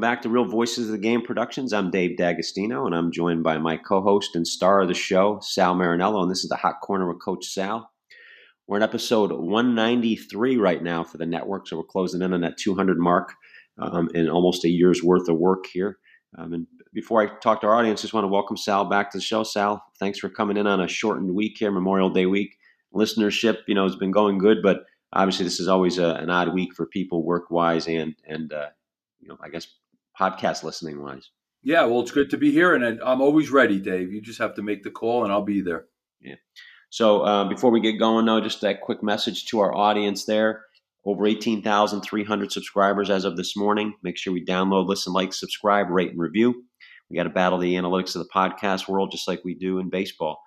Welcome back to Real Voices of the Game Productions. I'm Dave D'Agostino, and I'm joined by my co-host and star of the show, Sal Marinello, and this is the Hot Corner with Coach Sal. We're in episode 193 right now for the network, so we're closing in on that 200 mark um, in almost a year's worth of work here. Um, and before I talk to our audience, just want to welcome Sal back to the show. Sal, thanks for coming in on a shortened week here, Memorial Day week. Listenership, you know, has been going good, but obviously this is always a, an odd week for people work-wise and and uh, you know, I guess podcast listening wise. Yeah, well, it's good to be here, and I'm always ready, Dave. You just have to make the call, and I'll be there. Yeah. So uh, before we get going, though, just that quick message to our audience there. Over 18,300 subscribers as of this morning. Make sure we download, listen, like, subscribe, rate, and review. We got to battle the analytics of the podcast world just like we do in baseball.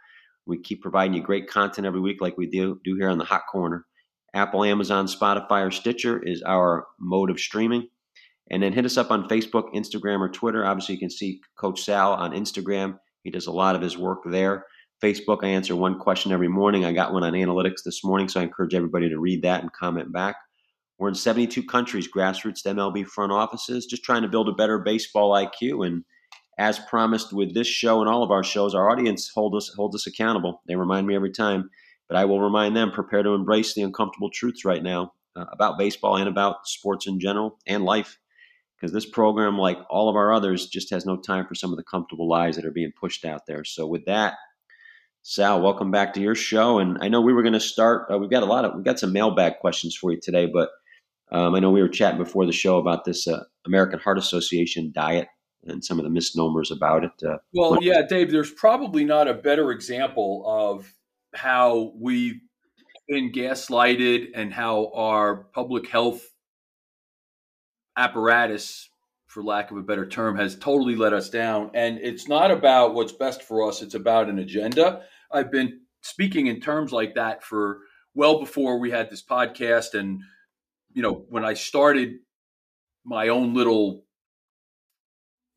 We keep providing you great content every week, like we do, do here on the Hot Corner. Apple, Amazon, Spotify, or Stitcher is our mode of streaming. And then hit us up on Facebook, Instagram, or Twitter. Obviously, you can see Coach Sal on Instagram. He does a lot of his work there. Facebook, I answer one question every morning. I got one on analytics this morning, so I encourage everybody to read that and comment back. We're in 72 countries, grassroots MLB front offices, just trying to build a better baseball IQ. And as promised with this show and all of our shows, our audience hold us holds us accountable. They remind me every time, but I will remind them: prepare to embrace the uncomfortable truths right now uh, about baseball and about sports in general and life because this program, like all of our others, just has no time for some of the comfortable lies that are being pushed out there. So, with that, Sal, welcome back to your show. And I know we were going to start. Uh, we've got a lot of we've got some mailbag questions for you today, but um, I know we were chatting before the show about this uh, American Heart Association diet and some of the misnomers about it. Uh, well, yeah, Dave, there's probably not a better example of how we've been gaslighted and how our public health apparatus, for lack of a better term, has totally let us down. And it's not about what's best for us, it's about an agenda. I've been speaking in terms like that for well before we had this podcast. And, you know, when I started my own little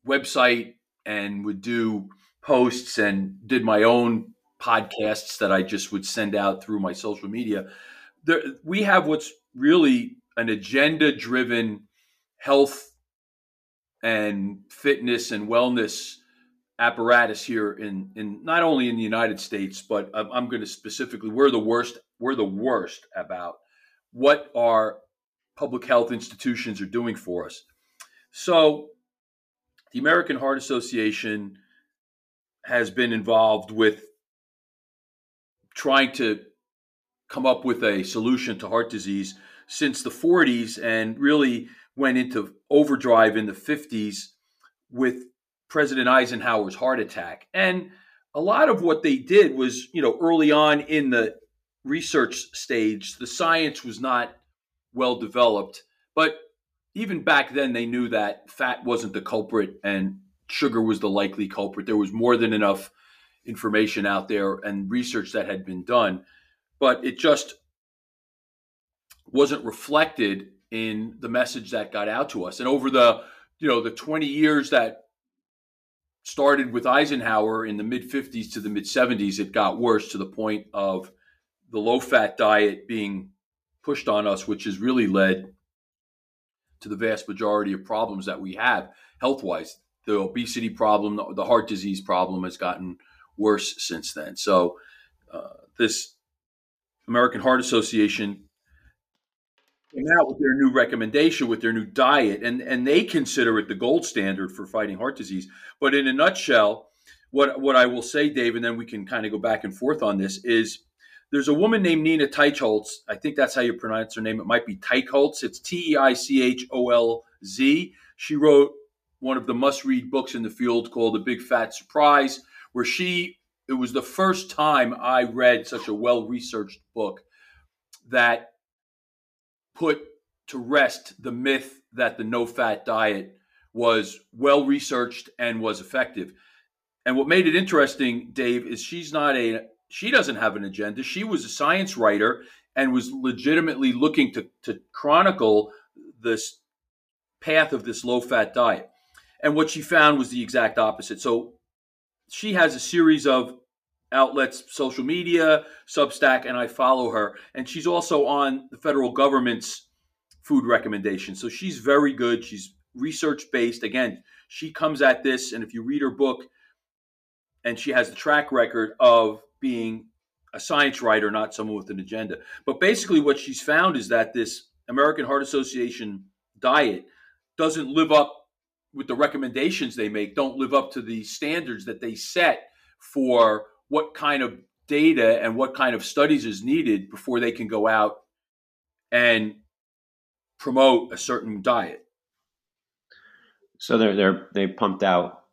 website and would do posts and did my own podcasts that I just would send out through my social media. There, we have what's really an agenda driven health and fitness and wellness apparatus here in in not only in the United States, but I'm, I'm going to specifically we're the worst. We're the worst about what our public health institutions are doing for us. So, the American Heart Association has been involved with trying to come up with a solution to heart disease since the 40s and really went into overdrive in the 50s with President Eisenhower's heart attack. And a lot of what they did was, you know, early on in the research stage, the science was not well developed. But even back then, they knew that fat wasn't the culprit and sugar was the likely culprit. There was more than enough information out there and research that had been done, but it just wasn't reflected in the message that got out to us. And over the you know the 20 years that started with Eisenhower in the mid 50s to the mid 70s, it got worse to the point of the low fat diet being pushed on us, which has really led to the vast majority of problems that we have health wise. The obesity problem, the heart disease problem has gotten worse since then. So, uh, this American Heart Association came out with their new recommendation with their new diet and and they consider it the gold standard for fighting heart disease. But in a nutshell what what i will say dave and then we can kind of go back and forth on this is there's a woman named nina teicholz i think that's how you pronounce her name. It might be teicholz it's t-e-i-c-h-o-l-z she wrote one of the must read books in the field called the big fat surprise where she it was the first time i read such a well researched book that put to rest the myth that the no fat diet was well researched and was effective. And what made it interesting, Dave, is she's not a she doesn't have an agenda. She was a science writer and was legitimately looking to, to chronicle this path of this low fat diet. And what she found was the exact opposite. So she has a series of outlets, social media, Substack, and I follow her. And she's also on the federal government's food recommendations. So she's very good. She's research based. Again, she comes at this, and if you read her book, and she has the track record of being a science writer, not someone with an agenda. But basically, what she's found is that this American Heart Association diet doesn't live up with the recommendations they make, don't live up to the standards that they set for what kind of data and what kind of studies is needed before they can go out and promote a certain diet. So they're they're they pumped out.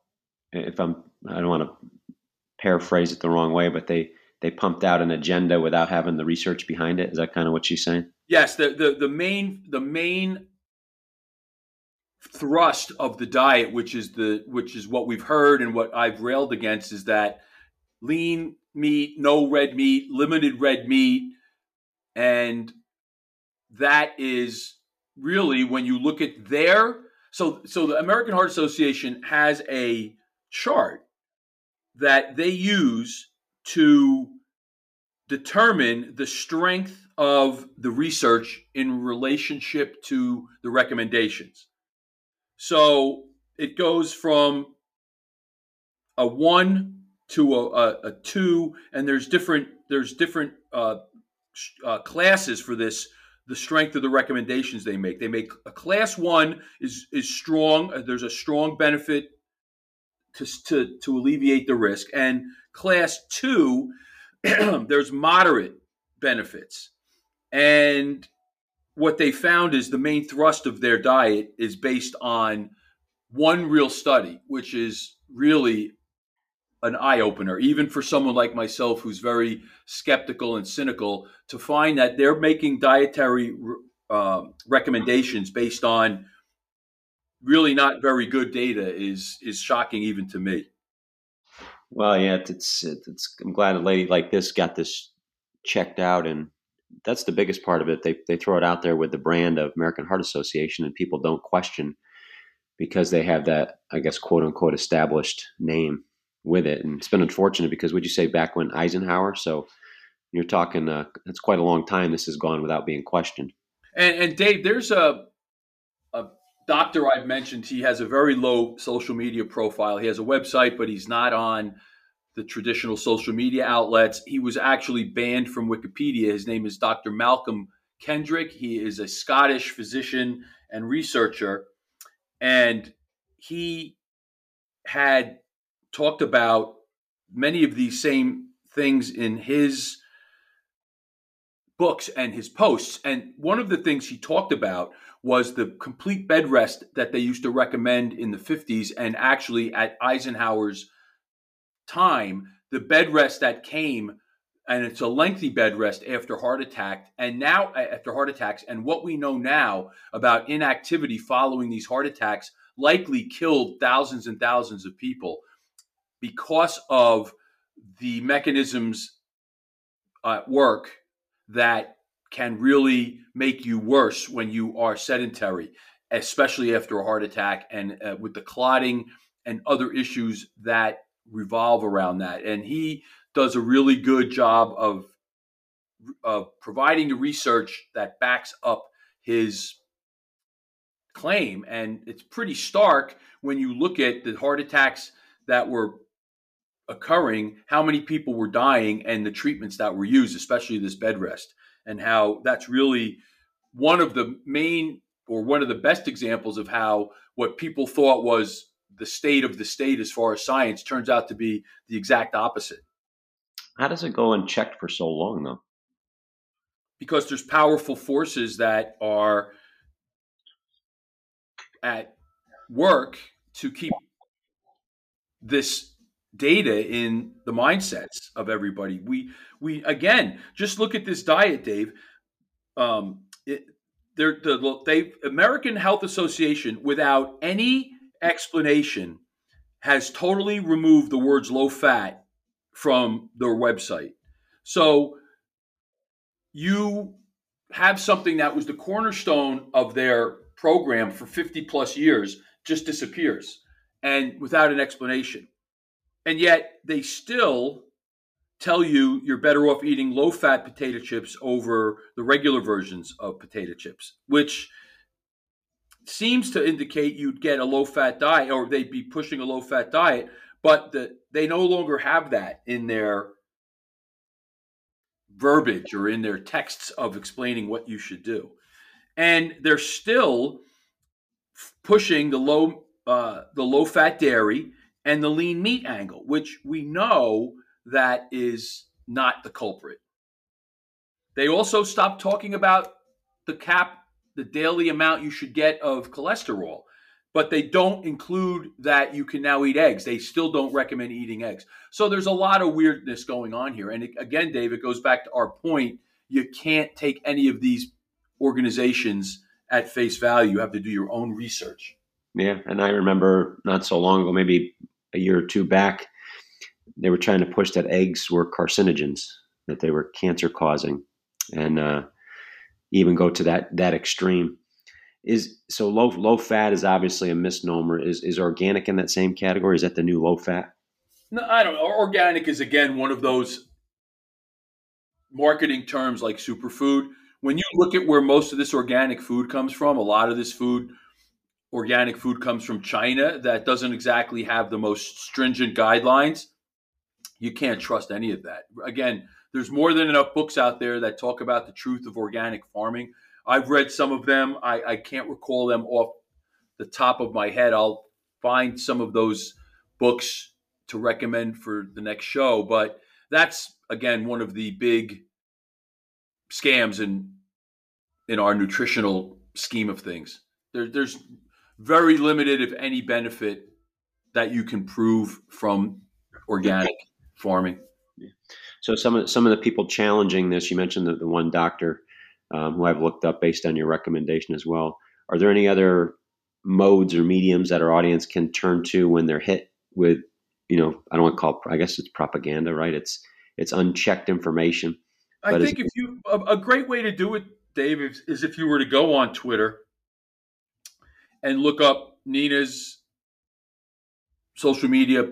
If I'm, I don't want to paraphrase it the wrong way, but they they pumped out an agenda without having the research behind it. Is that kind of what she's saying? Yes. The the, the main the main thrust of the diet, which is the which is what we've heard and what I've railed against, is that lean meat, no red meat, limited red meat, and that is really when you look at their so so the American Heart Association has a chart that they use to determine the strength of the research in relationship to the recommendations. So it goes from a one to a, a, a two, and there's different there's different uh, uh, classes for this. The strength of the recommendations they make. They make a class one is is strong. Uh, there's a strong benefit to to to alleviate the risk, and class two there's moderate benefits, and what they found is the main thrust of their diet is based on one real study, which is really an eye opener, even for someone like myself who's very skeptical and cynical, to find that they're making dietary uh, recommendations based on really not very good data is is shocking even to me. Well, yeah, it's it's. it's I'm glad a lady like this got this checked out, and that's the biggest part of it. They they throw it out there with the brand of American Heart Association, and people don't question because they have that, I guess, quote unquote, established name with it. And it's been unfortunate because would you say back when Eisenhower? So you're talking, uh, it's quite a long time. This has gone without being questioned. And, and Dave, there's a, a doctor I've mentioned. He has a very low social media profile. He has a website, but he's not on the traditional social media outlets. He was actually banned from Wikipedia. His name is Dr. Malcolm Kendrick. He is a Scottish physician and researcher. And he had talked about many of these same things in his books and his posts. And one of the things he talked about was the complete bed rest that they used to recommend in the 50s. And actually, at Eisenhower's time, the bed rest that came, and it's a lengthy bed rest after heart attack, and now uh, after heart attacks. And what we know now about inactivity following these heart attacks likely killed thousands and thousands of people because of the mechanisms at work that can really make you worse when you are sedentary, especially after a heart attack and uh, with the clotting and other issues that revolve around that. And he does a really good job of of providing the research that backs up his claim. And it's pretty stark when you look at the heart attacks that were occurring, how many people were dying, and the treatments that were used, especially this bed rest, and how that's really one of the main or one of the best examples of how what people thought was the state of the state as far as science turns out to be the exact opposite. How does it go unchecked for so long, though? Because there's powerful forces that are at work to keep this data in the mindsets of everybody. We we again just look at this diet, Dave. Um, it, they're, the they American Health Association, without any explanation, has totally removed the words low fat from their website. So you have something that was the cornerstone of their program for 50 plus years just disappears and without an explanation and yet they still tell you you're better off eating low fat potato chips over the regular versions of potato chips, which seems to indicate you'd get a low fat diet or they'd be pushing a low fat diet, but the, they no longer have that in their verbiage or in their texts of explaining what you should do. And they're still pushing the low uh, the low fat dairy and the lean meat angle, which we know that is not the culprit. They also stopped talking about the cap, the daily amount you should get of cholesterol, but they don't include that you can now eat eggs. They still don't recommend eating eggs. So there's a lot of weirdness going on here. And again, Dave, it goes back to our point. You can't take any of these organizations at face value. You have to do your own research. Yeah, and I remember not so long ago, maybe a year or two back, they were trying to push that eggs were carcinogens, that they were cancer causing, and uh, even go to that that extreme. Is so low low fat is obviously a misnomer. Is is organic in that same category? Is that the new low fat? No, I don't know. Organic is again one of those marketing terms like superfood. When you look at where most of this organic food comes from, a lot of this food organic food comes from China that doesn't exactly have the most stringent guidelines, you can't trust any of that. Again, there's more than enough books out there that talk about the truth of organic farming. I've read some of them. I, I can't recall them off the top of my head. I'll find some of those books to recommend for the next show. But that's again one of the big scams in in our nutritional scheme of things. There, there's very limited, if any, benefit that you can prove from organic farming. So some of some of the people challenging this, you mentioned the, the one doctor um, who I've looked up based on your recommendation as well. Are there any other modes or mediums that our audience can turn to when they're hit with, you know, I don't want to call it, I guess it's propaganda, right? It's it's unchecked information. I think if you a, a, great way to do it, Dave, is, is if you were to go on Twitter and look up Nina's social media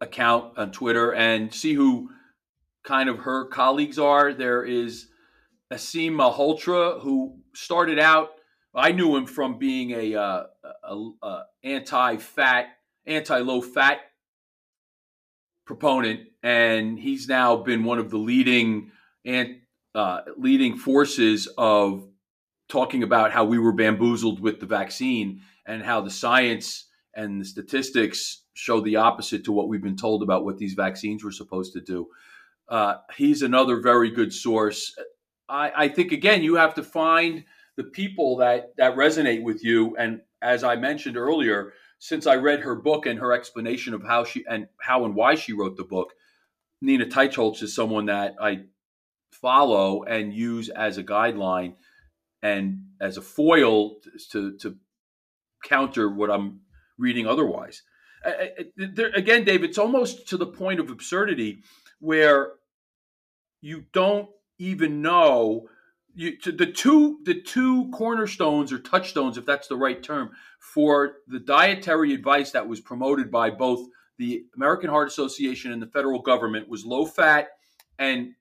account on Twitter and see who kind of her colleagues are. There is Aseem Malhotra, who started out. I knew him from being a, uh, a, a anti-fat, anti-low fat proponent, and he's now been one of the leading and uh, leading forces of talking about how we were bamboozled with the vaccine and how the science and the statistics show the opposite to what we've been told about what these vaccines were supposed to do. Uh, he's another very good source. I, I, think again, you have to find the people that that resonate with you. And as I mentioned earlier, since I read her book and her explanation of how she and how and why she wrote the book, Nina Teicholz is someone that I follow and use as a guideline and as a foil to to counter what I'm reading otherwise. There, again, Dave, it's almost to the point of absurdity where you don't even know you, the two the two cornerstones or touchstones, if that's the right term, for the dietary advice that was promoted by both the American Heart Association and the federal government was low fat and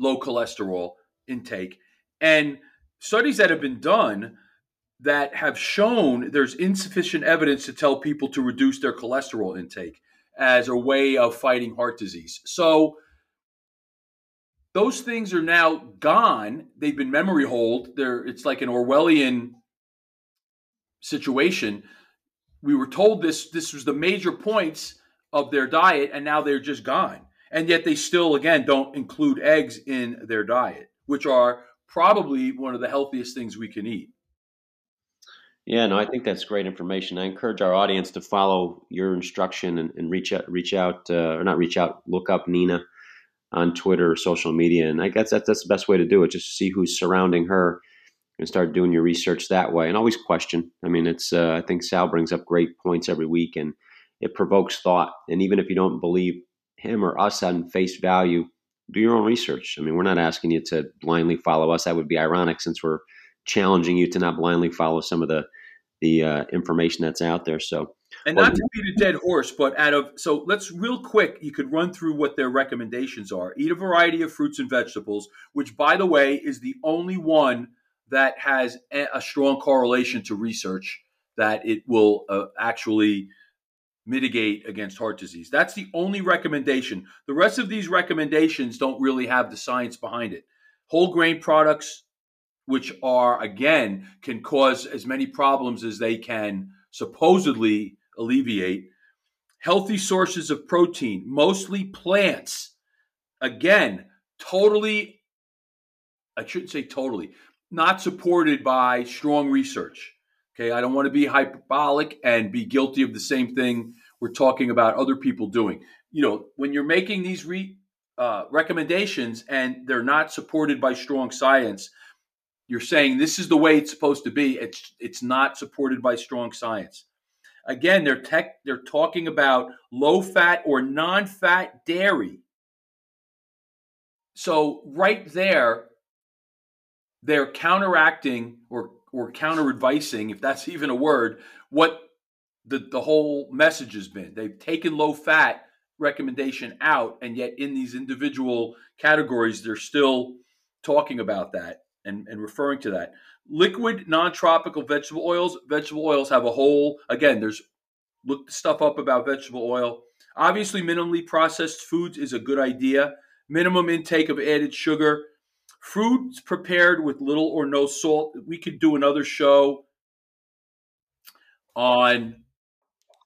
low cholesterol intake. And studies that have been done that have shown there's insufficient evidence to tell people to reduce their cholesterol intake as a way of fighting heart disease. So those things are now gone. They've been memory hold. They're it's like an Orwellian situation. We were told this this was the major points of their diet and now they're just gone. And yet they still again don't include eggs in their diet, which are probably one of the healthiest things we can eat. Yeah, no, I think that's great information. I encourage our audience to follow your instruction and, and reach out, reach out, uh, or not reach out, look up Nina on Twitter or social media, and I guess that's that's the best way to do it. Just see who's surrounding her and start doing your research that way. And always question. I mean, it's uh, I think Sal brings up great points every week, and it provokes thought. And even if you don't believe him or us on face value, do your own research. I mean, we're not asking you to blindly follow us. That would be ironic since we're challenging you to not blindly follow some of the the uh, information that's out there. So, and not to beat a dead horse, but out of so let's real quick. You could run through what their recommendations are. Eat a variety of fruits and vegetables, which, by the way, is the only one that has a strong correlation to research that it will uh, actually mitigate against heart disease. That's the only recommendation. The rest of these recommendations don't really have the science behind it. Whole grain products, which are, again, can cause as many problems as they can supposedly alleviate. Healthy sources of protein, mostly plants. Again, totally, I shouldn't say totally, not supported by strong research. Okay, I don't want to be hyperbolic and be guilty of the same thing we're talking about other people doing. You know, when you're making these re, uh, recommendations and they're not supported by strong science, you're saying this is the way it's supposed to be. It's it's not supported by strong science. Again, they're tech, they're talking about low fat or non fat dairy. So right there, they're counteracting or or counter advising, if that's even a word, what the, the whole message has been. They've taken low fat recommendation out, and yet in these individual categories, they're still talking about that and, and referring to that. Liquid non tropical vegetable oils. Vegetable oils have a whole, again, there's look stuff up about vegetable oil. Obviously, minimally processed foods is a good idea. Minimum intake of added sugar Fruits prepared with little or no salt. We could do another show on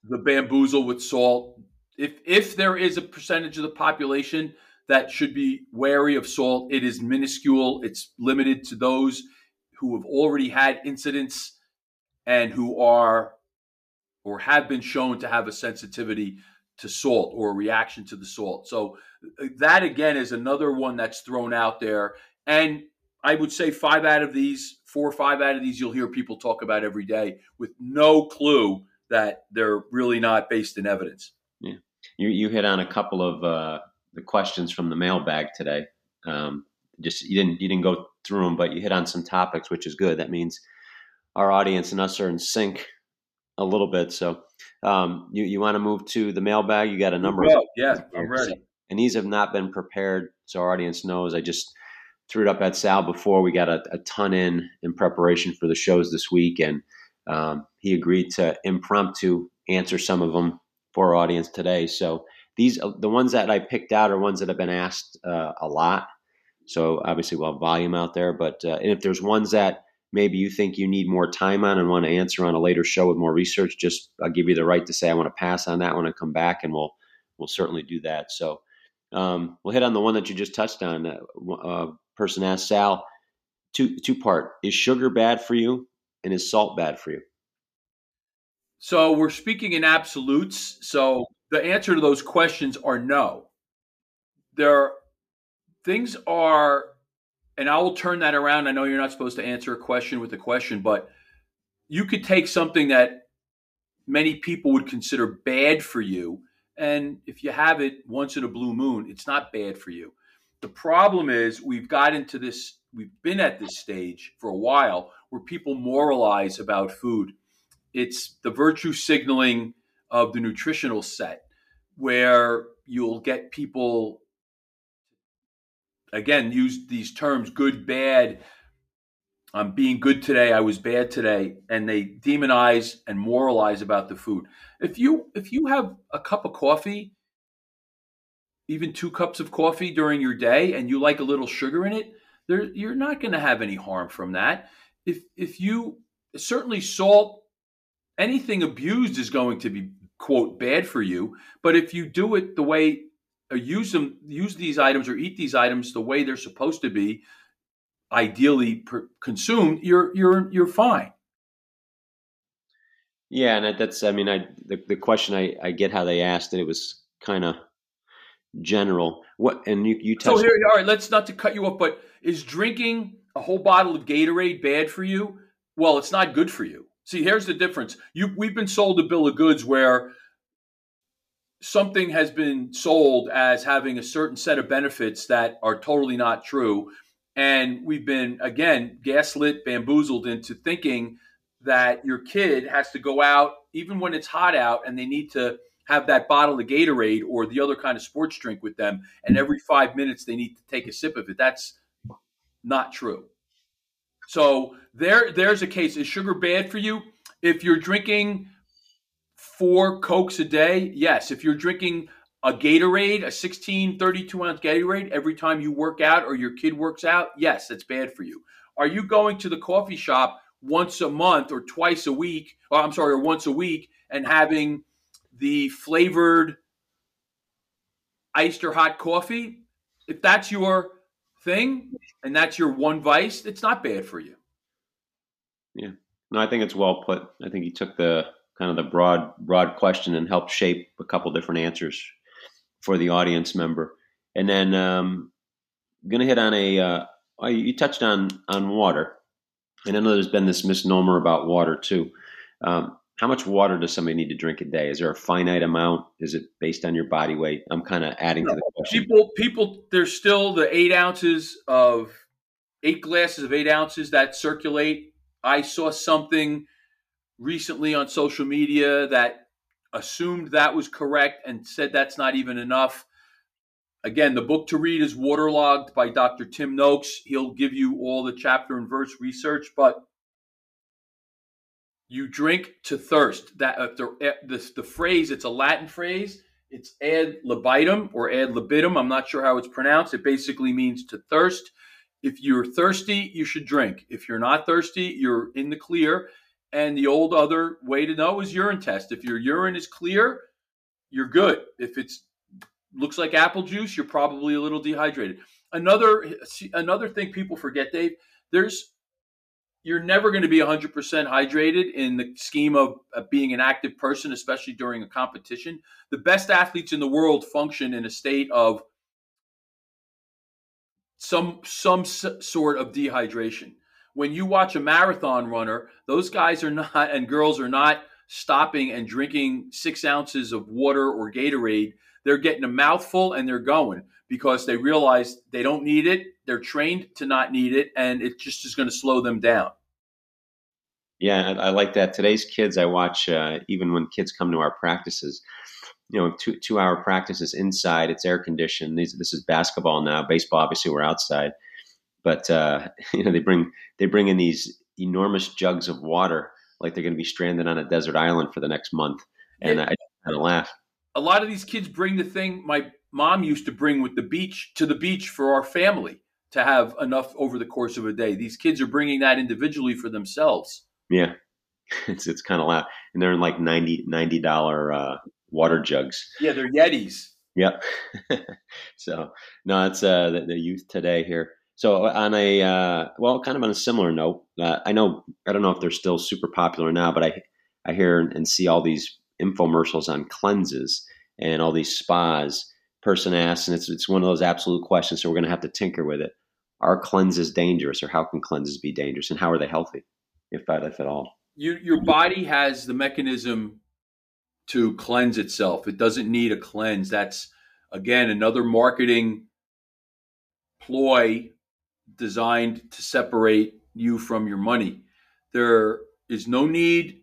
the bamboozle with salt. If if there is a percentage of the population that should be wary of salt, it is minuscule. It's limited to those who have already had incidents and who are or have been shown to have a sensitivity to salt or a reaction to the salt. So uh, that again is another one that's thrown out there and I would say five out of these, four or five out of these, you'll hear people talk about every day with no clue that they're really not based in evidence. Yeah, you you hit on a couple of uh, the questions from the mailbag today. Um, just you didn't you didn't go through them, but you hit on some topics, which is good. That means our audience and us are in sync a little bit. So um, you you want to move to the mailbag? You got a number well, of yeah, I'm ready. And these have not been prepared, so our audience knows. I just threw it up at Sal before. We got a, a ton in in preparation for the shows this week, and um, he agreed to impromptu answer some of them for our audience today. So these uh, the ones that I picked out are ones that have been asked uh, a lot. So obviously we'll have volume out there, but uh, and if there's ones that maybe you think you need more time on and want to answer on a later show with more research, just I'll give you the right to say I want to pass on that one and come back, and we'll we'll certainly do that. So um, we'll hit on the one that you just touched on. Uh, uh person asked Sal, two two part: Is sugar bad for you, and is salt bad for you? So we're speaking in absolutes. So the answer to those questions are no. There, things are, and I will turn that around. I know you're not supposed to answer a question with a question, but you could take something that many people would consider bad for you, and if you have it once in a blue moon, it's not bad for you. The problem is we've got into this, we've been at this stage for a while where people moralize about food. It's the virtue signaling of the nutritional set where you'll get people, again, use these terms good, bad. I'm being good today. I was bad today, and they demonize and moralize about the food. If you if you have a cup of coffee even two cups of coffee during your day and you like a little sugar in it, there, you're not going to have any harm from that. If if you certainly salt, anything abused is going to be quote bad for you. But if you do it the way or use them, use these items or eat these items the way they're supposed to be, ideally per- consumed, you're you're you're fine. Yeah, and that's I mean I the, the question I, I get how they asked it. It was kind of general. What and you you touched. So here, all right. Let's not to cut you off, but is drinking a whole bottle of Gatorade bad for you? Well, it's not good for you. See, here's the difference. You we've been sold a bill of goods where something has been sold as having a certain set of benefits that are totally not true. And we've been, again, gaslit, bamboozled into thinking that your kid has to go out, even when it's hot out, and they need to have that bottle of Gatorade or the other kind of sports drink with them, and mm-hmm. every five minutes they need to take a sip of it. That's not true. So there, there's a case. Is sugar bad for you? If you're drinking four Cokes a day, yes. If you're drinking a Gatorade, a 16, 32 ounce Gatorade every time you work out or your kid works out, yes, that's bad for you. Are you going to the coffee shop once a month or twice a week, or I'm sorry, or once a week and having the flavored iced or hot coffee? If that's your thing and that's your one vice, it's not bad for you. Yeah. No, I think it's well put. I think he took the kind of the broad broad question and helped shape a couple different answers for the audience member. And then um, going to hit on a uh, oh, you touched on on water, and I know there's been this misnomer about water too. Um, how much water does somebody need to drink a day? Is there a finite amount? Is it based on your body weight? I'm kind of adding no, to the question. People, people, there's still the eight ounces of eight glasses of eight ounces that circulate. I saw something recently on social media that assumed that was correct and said that's not even enough. Again, the book to read is Waterlogged by Dr. Tim Noakes. He'll give you all the chapter and verse research, but you drink to thirst. That uh, the, uh, the, the phrase, it's a Latin phrase. It's ad libitum or ad libitum. I'm not sure how it's pronounced. It basically means to thirst. If you're thirsty, you should drink. If you're not thirsty, you're in the clear. And the old other way to know is urine test. If your urine is clear, you're good. If it looks like apple juice, you're probably a little dehydrated. Another another thing people forget, Dave, there's you're never going to be 100% hydrated in the scheme of, of, being an active person, especially during a competition. The best athletes in the world function in a state of some some sort of dehydration when you watch a marathon runner, those guys are not and girls are not stopping and drinking six ounces of water or Gatorade. They're getting a mouthful and they're going because they realize they don't need it. They're trained to not need it, and it just is going to slow them down. Yeah, I, I like that. Today's kids, I watch uh, even when kids come to our practices. You know, two two hour practices inside. It's air conditioned. These, this is basketball now. Baseball, obviously, we're outside but uh, you know they bring they bring in these enormous jugs of water like they're going to be stranded on a desert island for the next month, and yeah. I kind of laugh. A lot of these kids bring the thing my mom used to bring with the beach to the beach for our family to have enough over the course of a day. These kids are bringing that individually for themselves. Yeah, it's it's kind of loud, and they're in like 90 dollar uh, water jugs. Yeah, they're Yetis. Yep. so no, it's uh, the, the youth today here. So on a uh, well, kind of on a similar note, uh, I know I don't know if they're still super popular now, but I I hear and see all these infomercials on cleanses and all these spas. Person asks, and it's it's one of those absolute questions. So we're going to have to tinker with it. Are cleanses dangerous, or how can cleanses be dangerous, and how are they healthy, if that if at all? You, your body has the mechanism to cleanse itself. It doesn't need a cleanse. That's again another marketing ploy designed to separate you from your money. There is no need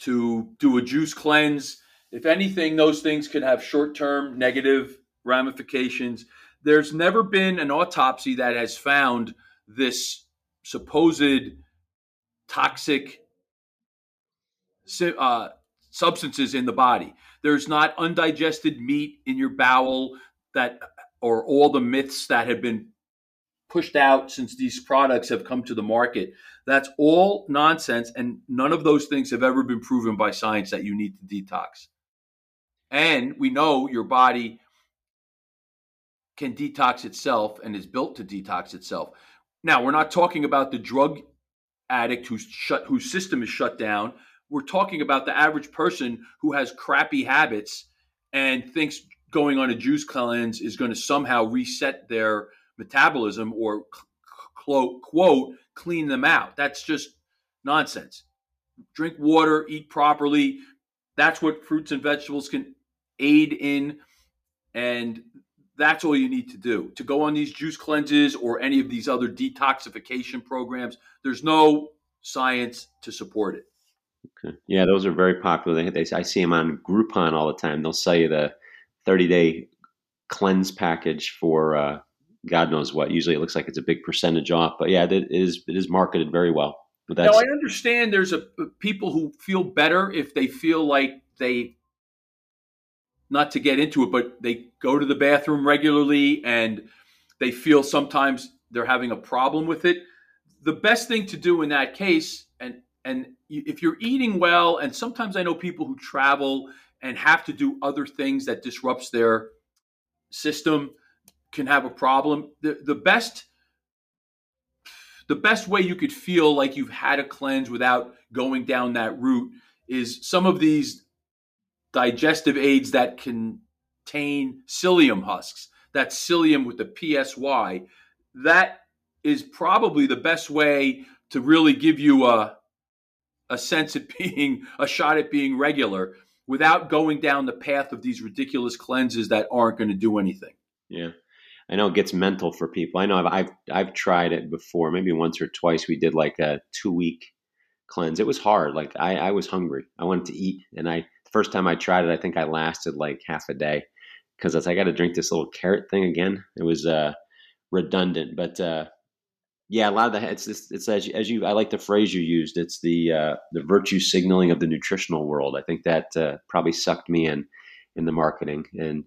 to do a juice cleanse. If anything, those things could have short term negative ramifications. There's never been an autopsy that has found this supposed toxic uh, substances in the body. There's not undigested meat in your bowel that, or all the myths that have been pushed out since these products have come to the market. That's all nonsense, and none of those things have ever been proven by science that you need to detox. And we know your body can detox itself and is built to detox itself. Now, we're not talking about the drug addict who's shut, whose system is shut down. We're talking about the average person who has crappy habits and thinks going on a juice cleanse is going to somehow reset their metabolism or quote, quote clean them out. That's just nonsense. Drink water, eat properly. That's what fruits and vegetables can aid in. And that's all you need to do. To go on these juice cleanses or any of these other detoxification programs, there's no science to support it. Okay. Yeah, those are very popular. They, they, I see them on Groupon all the time. They'll sell you the 30 day cleanse package for uh, God knows what. Usually, it looks like it's a big percentage off, but yeah, it is it is marketed very well. But that's, now I understand there's a uh, people who feel better if they feel like they not to get into it, but they go to the bathroom regularly and they feel sometimes they're having a problem with it. The best thing to do in that case, and and if you're eating well, and sometimes I know people who travel and have to do other things that disrupts their system can have a problem. The the best the best way you could feel like you've had a cleanse without going down that route is some of these digestive aids that contain psyllium husks. That psyllium with the PSY. That is probably the best way to really give you a a sense of being a shot at being regular without going down the path of these ridiculous cleanses that aren't going to do anything. Yeah. I know it gets mental for people. I know I've, I've I've tried it before. Maybe once or twice we did like a two week cleanse. It was hard. Like I, I was hungry. I wanted to eat, and I the first time I tried it, I think I lasted like half a day because I got to drink this little carrot thing again. It was uh, redundant, but uh, yeah, a lot of the it's it's, it's as, you, as, you I like the phrase you used. It's the uh, the virtue signaling of the nutritional world. I think that uh, probably sucked me in in the marketing and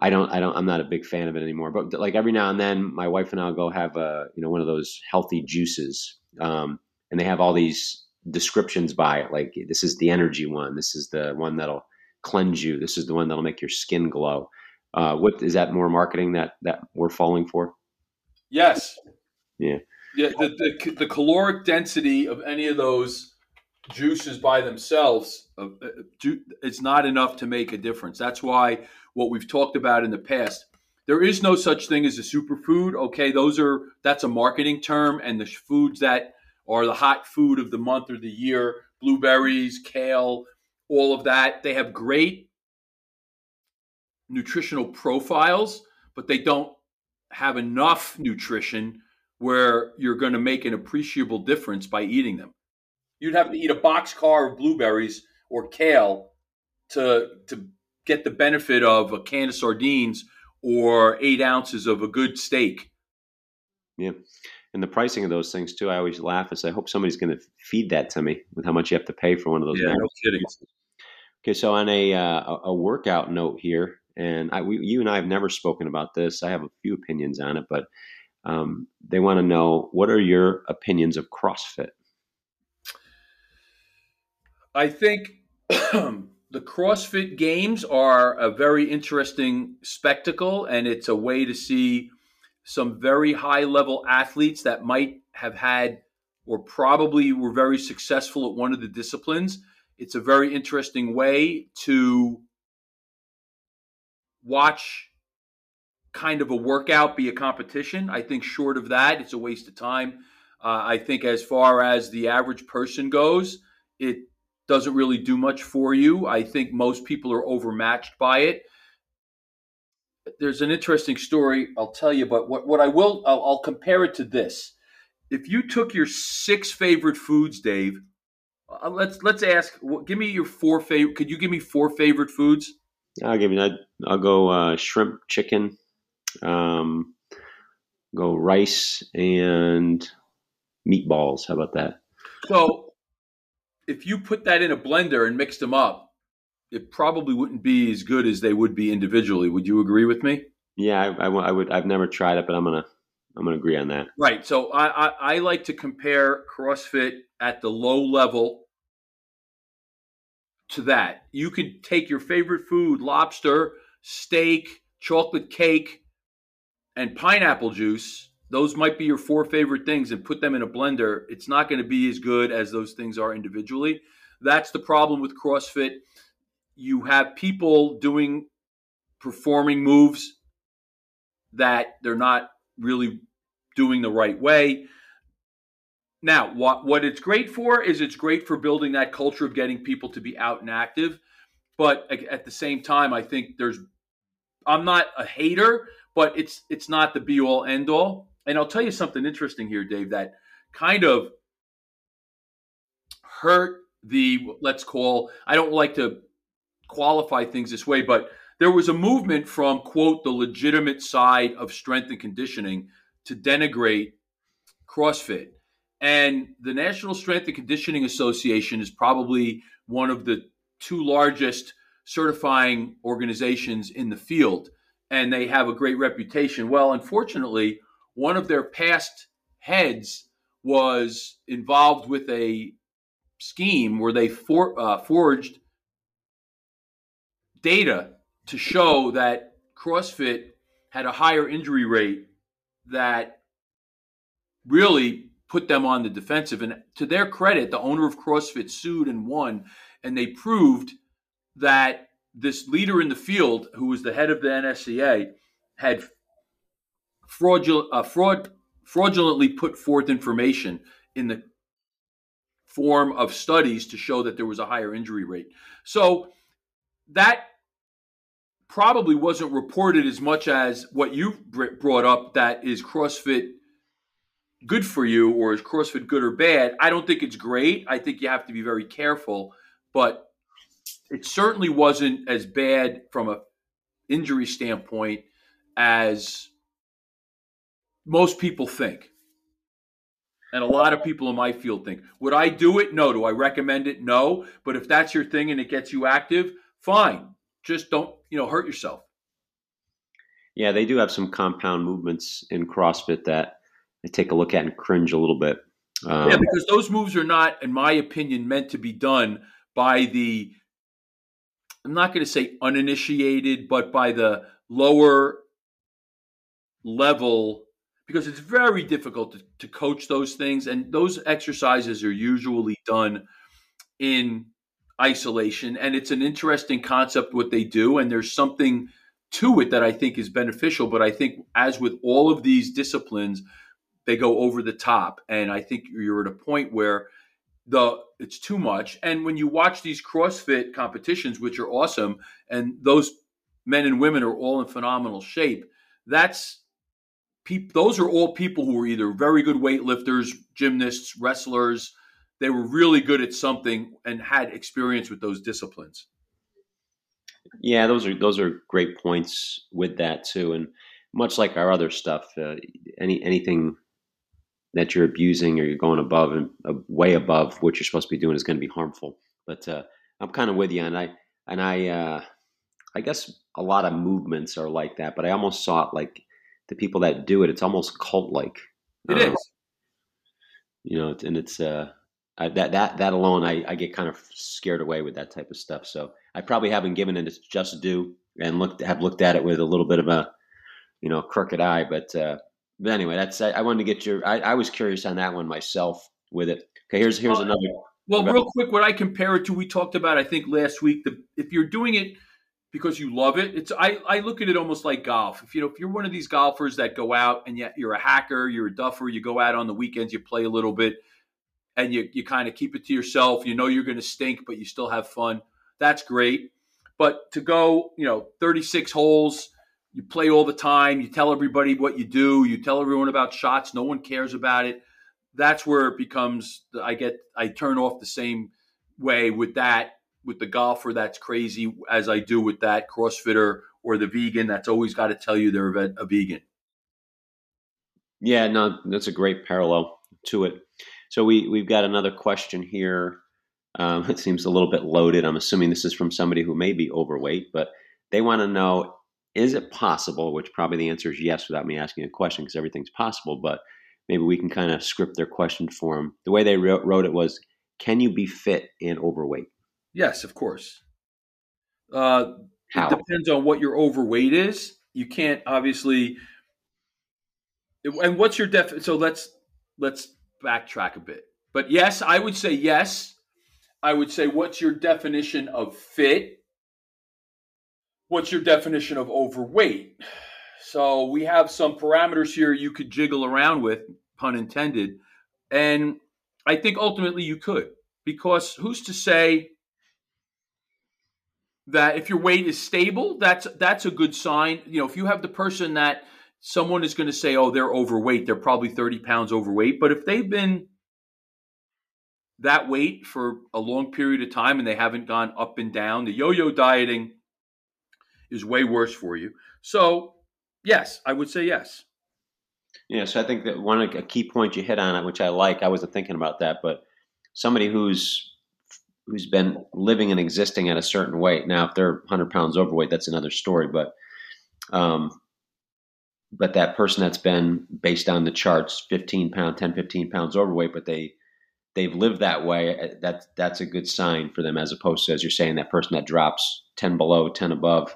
I don't, I don't, I'm not a big fan of it anymore. But like every now and then, my wife and I'll go have a, you know, one of those healthy juices, um, and they have all these descriptions by it. Like this is the energy one. This is the one that'll cleanse you. This is the one that'll make your skin glow. Uh, what is that more marketing that that we're falling for? Yes. Yeah. Yeah. The, the, the caloric density of any of those juices by themselves, uh, uh it's not enough to make a difference. That's why what we've talked about in the past. There is no such thing as a superfood. Okay, those are that's a marketing term, and the foods that are the hot food of the month or the year, blueberries, kale, all of that, they have great nutritional profiles, but they don't have enough nutrition where you're going to make an appreciable difference by eating them. You'd have to eat a box car of blueberries or kale to to get the benefit of a can of sardines or eight ounces of a good steak. Yeah. And the pricing of those things too, I always laugh and say, I hope somebody's going to feed that to me with how much you have to pay for one of those. Yeah, no kidding. Okay, so on a uh, a workout note here, and I, we, you and I have never spoken about this. I have a few opinions on it, but um, they want to know what are your opinions of CrossFit? I think the CrossFit Games are a very interesting spectacle, and it's a way to see some very high level athletes that might have had or probably were very successful at one of the disciplines. It's a very interesting way to watch kind of a workout be a competition. I think short of that, it's a waste of time. Uh, I think as far as the average person goes, it doesn't really do much for you. I think most people are overmatched by it. There's an interesting story I'll tell you, but what, what I will, I'll, I'll compare it to this. If you took your six favorite foods, Dave, uh, let's let's ask. Give me your four favorite. Could you give me four favorite foods? I'll give you. that. I'll go uh, shrimp, chicken, um, go rice and meatballs. How about that? So if you put that in a blender and mixed them up, it probably wouldn't be as good as they would be individually. Would you agree with me? Yeah, I, I, I would. I've never tried it, but I'm gonna I'm gonna agree on that. Right. So I, I, I like to compare CrossFit at the low level to that. You could take your favorite food, lobster, steak, chocolate cake, and pineapple juice those might be your four favorite things and put them in a blender, it's not going to be as good as those things are individually. That's the problem with CrossFit. You have people doing performing moves that they're not really doing the right way. Now, what, what it's great for is it's great for building that culture of getting people to be out and active. But at the same time, I think there's, I'm not a hater, but it's it's not the be all end all. And I'll tell you something interesting here, Dave, that kind of hurt the, let's call, I don't like to qualify things this way, but there was a movement from quote the legitimate side of strength and conditioning to denigrate CrossFit. And the National Strength and Conditioning Association is probably one of the two largest certifying organizations in the field, and they have a great reputation. Well, unfortunately, one of their past heads was involved with a scheme where they for, uh, forged data to show that CrossFit had a higher injury rate that really put them on the defensive. And to their credit, the owner of CrossFit sued and won, and they proved that this leader in the field, who was the head of the NSCA, had fraudul- uh, fraud, fraudulently put forth information in the form of studies to show that there was a higher injury rate. So that probably wasn't reported as much as what you brought up that is CrossFit good for you or is CrossFit good or bad. I don't think it's great. I think you have to be very careful, but it certainly wasn't as bad from a injury standpoint as most people think. And a lot of people in my field think. Would I do it? No. Do I recommend it? No. But if that's your thing and it gets you active, fine. Just don't, you know, hurt yourself. Yeah, they do have some compound movements in CrossFit that I take a look at and cringe a little bit. Um, yeah, because those moves are not, in my opinion, meant to be done by the I'm not going to say uninitiated, but by the lower level, because it's very difficult to, to coach those things. And those exercises are usually done in isolation. And it's an interesting concept what they do. And there's something to it that I think is beneficial. But I think, as with all of these disciplines, they go over the top. And I think you're at a point where the it's too much. And when you watch these CrossFit competitions, which are awesome, and those men and women are all in phenomenal shape, that's Those are all people who were either very good weightlifters, gymnasts, wrestlers. They were really good at something and had experience with those disciplines. Yeah, those are those are great points with that too, and much like our other stuff, uh, any anything that you're abusing or you're going above and uh, way above what you're supposed to be doing is going to be harmful. But uh, I'm kind of with you, and I and I uh, I guess a lot of movements are like that. But I almost saw it like the people that do it. It's almost cult like. It um, is. You know, and it's uh, I, that that that alone, I, I get kind of scared away with that type of stuff. So I probably haven't given it its just due and looked have looked at it with a little bit of a you know crooked eye, but. Uh, but anyway, that's I, I wanted to get your. I, I, was curious on that one myself with it. Okay, here's here's well, another. Well, real quick, what I compare it to, we talked about I think last week. The if you're doing it because you love it, it's I I look at it almost like golf. If you know if you're one of these golfers that go out and yet you're a hacker, you're a duffer, you go out on the weekends, you play a little bit, and you you kind of keep it to yourself. You know you're going to stink, but you still have fun. That's great. But to go, you know, 36 holes you play all the time. You tell everybody what you do. You tell everyone about shots. No one cares about it. That's where it becomes. I get. I turn off the same way with that with the golfer that's crazy as I do with that CrossFitter or the vegan that's always got to tell you they're a, vegan. Yeah, no, that's a great parallel to it. So we we've got another question here. Um, it seems a little bit loaded. I'm assuming this is from somebody who may be overweight, but they want to know is it possible, which probably the answer is yes without me asking a question because everything's possible, but maybe we can kind of script their question for them. The way they wrote it was Can you be fit and overweight? Yes, of course. Uh, How? It depends on what your overweight is. You can't obviously. And what's your def? So let's let's backtrack a bit. But yes, I would say yes. I would say, what's your definition of fit? what's your definition of overweight? So we have some parameters here you could jiggle around with, pun intended. And I think ultimately you could, because who's to say that if your weight is stable, that's that's a good sign. You know, if you have the person that someone is going to say, oh, they're overweight, they're probably 30 pounds overweight. But if they've been that weight for a long period of time and they haven't gone up and down, the yo-yo dieting is way worse for you. So, yes, I would say yes. Yeah, so I think that one a key point you hit on it, which I like. I wasn't thinking about that, but somebody who's who's been living and existing at a certain weight. Now, if they're 100 pounds overweight, that's another story. But um, but that person that's been based on the charts 15 pound 10 15 pounds overweight but they they've lived that way uh, that that's a good sign for them as opposed to as you're saying that person that drops 10 below 10 above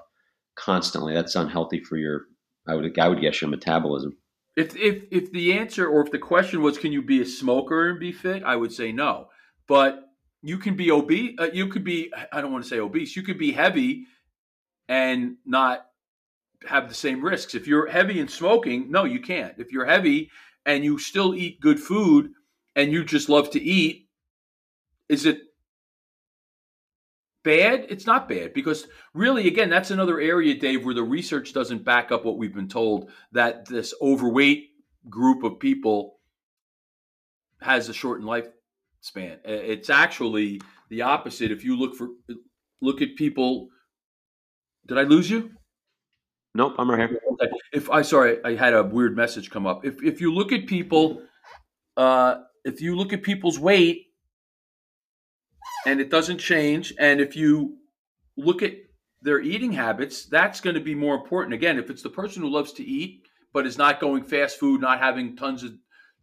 constantly that's unhealthy for your i would i would guess your metabolism if if if the answer or if the question was can you be a smoker and be fit i would say no but you can be obese uh, you could be i don't want to say obese you could be heavy and not have the same risks. If you're heavy and smoking, no, you can't. If you're heavy and you still eat good food and you just love to eat, is it bad? It's not bad because really, again, that's another area, Dave, where the research doesn't back up what we've been told that this overweight group of people has a shortened lifespan. It's actually the opposite. If you look for look at people, did I lose you? Nope, I'm right here. If I sorry, I had a weird message come up. If if you look at people, uh, if you look at people's weight, and it doesn't change, and if you look at their eating habits, that's going to be more important. Again, if it's the person who loves to eat but is not going fast food, not having tons of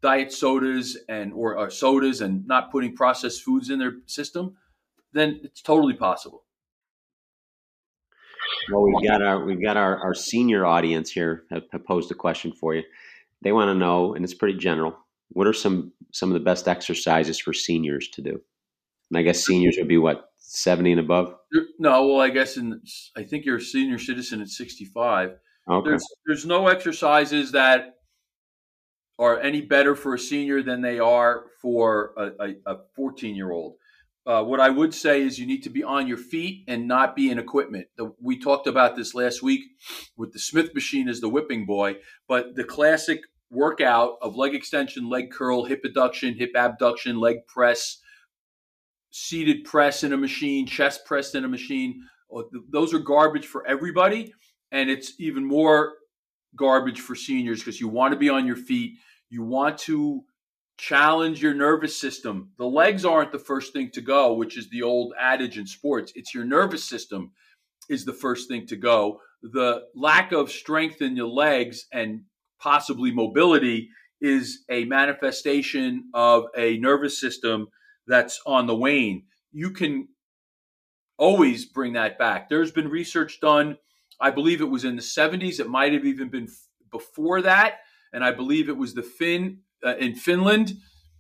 diet sodas and or, or sodas, and not putting processed foods in their system, then it's totally possible. Well, we've got our we've got our, our senior audience here have, have posed a question for you. They want to know, and it's pretty general. What are some some of the best exercises for seniors to do? And I guess seniors would be what seventy and above. No, well, I guess in I think you're a senior citizen at sixty five. Okay. There's there's no exercises that are any better for a senior than they are for a, a 14 year old. Uh, what I would say is you need to be on your feet and not be in equipment. The, we talked about this last week with the Smith machine as the whipping boy, but the classic workout of leg extension, leg curl, hip adduction, hip abduction, leg press, seated press in a machine, chest press in a machine, uh, those are garbage for everybody. And it's even more garbage for seniors because you want to be on your feet. You want to challenge your nervous system. The legs aren't the first thing to go, which is the old adage in sports. It's your nervous system is the first thing to go. The lack of strength in your legs and possibly mobility is a manifestation of a nervous system that's on the wane. You can always bring that back. There's been research done, I believe it was in the 70s, it might have even been before that, and I believe it was the Finn uh, in Finland.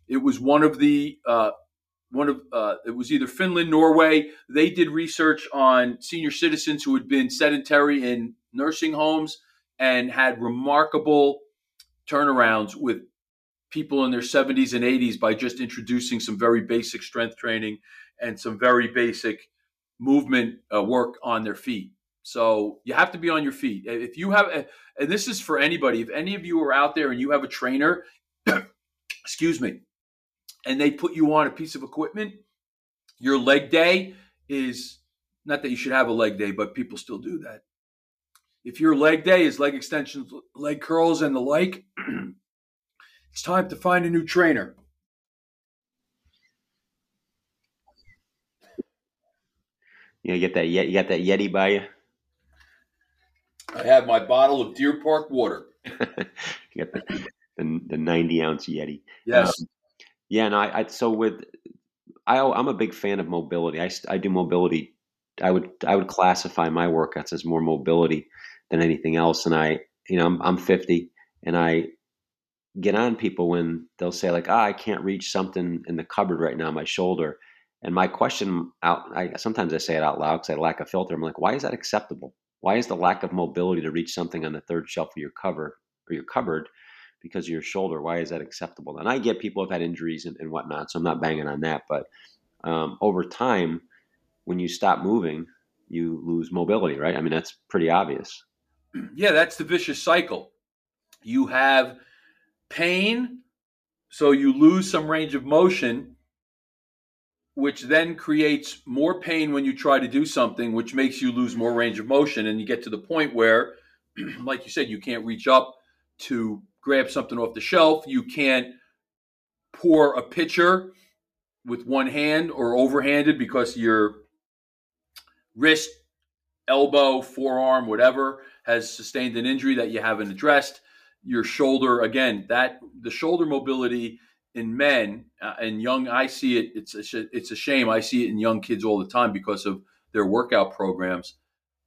It was one of the uh, one of uh, it was either Finland, Norway. They did research on senior citizens who had been sedentary in nursing homes and had remarkable turnarounds with people in their 70s and 80s by just introducing some very basic strength training and some very basic movement uh, work on their feet. So you have to be on your feet. If you have, and this is for anybody, if any of you are out there and you have a trainer excuse me, and they put you on a piece of equipment, your leg day is not that you should have a leg day, but people still do that. If your leg day is leg extensions, leg curls, and the like, it's time to find a new trainer. You get that you got that Yeti by you. I have my bottle of Deer Park water. you got the the, the 90 ounce Yeti. Yes. Um, yeah, and I, I, so with I I'm a big fan of mobility. I, I do mobility. I would I would classify my workouts as more mobility than anything else. And I you know I'm, I'm 50 and I get on people when they'll say like ah I can't reach something in the cupboard right now my shoulder. And my question out I sometimes I say it out loud because I lack a filter. I'm like why is that acceptable? Why is the lack of mobility to reach something on the third shelf of your cover or your cupboard because of your shoulder. Why is that acceptable? And I get people have had injuries and, and whatnot, so I'm not banging on that. But um, over time, when you stop moving, you lose mobility, right? I mean, that's pretty obvious. Yeah, that's the vicious cycle. You have pain, so you lose some range of motion. Which then creates more pain when you try to do something, which makes you lose more range of motion. And you get to the point where, like you said, you can't reach up to grab something off the shelf. You can't pour a pitcher with one hand or overhanded because your wrist, elbow, forearm, whatever has sustained an injury that you haven't addressed. Your shoulder, again, that the shoulder mobility in men uh, and young, I see it. It's a, it's a shame. I see it in young kids all the time because of their workout programs.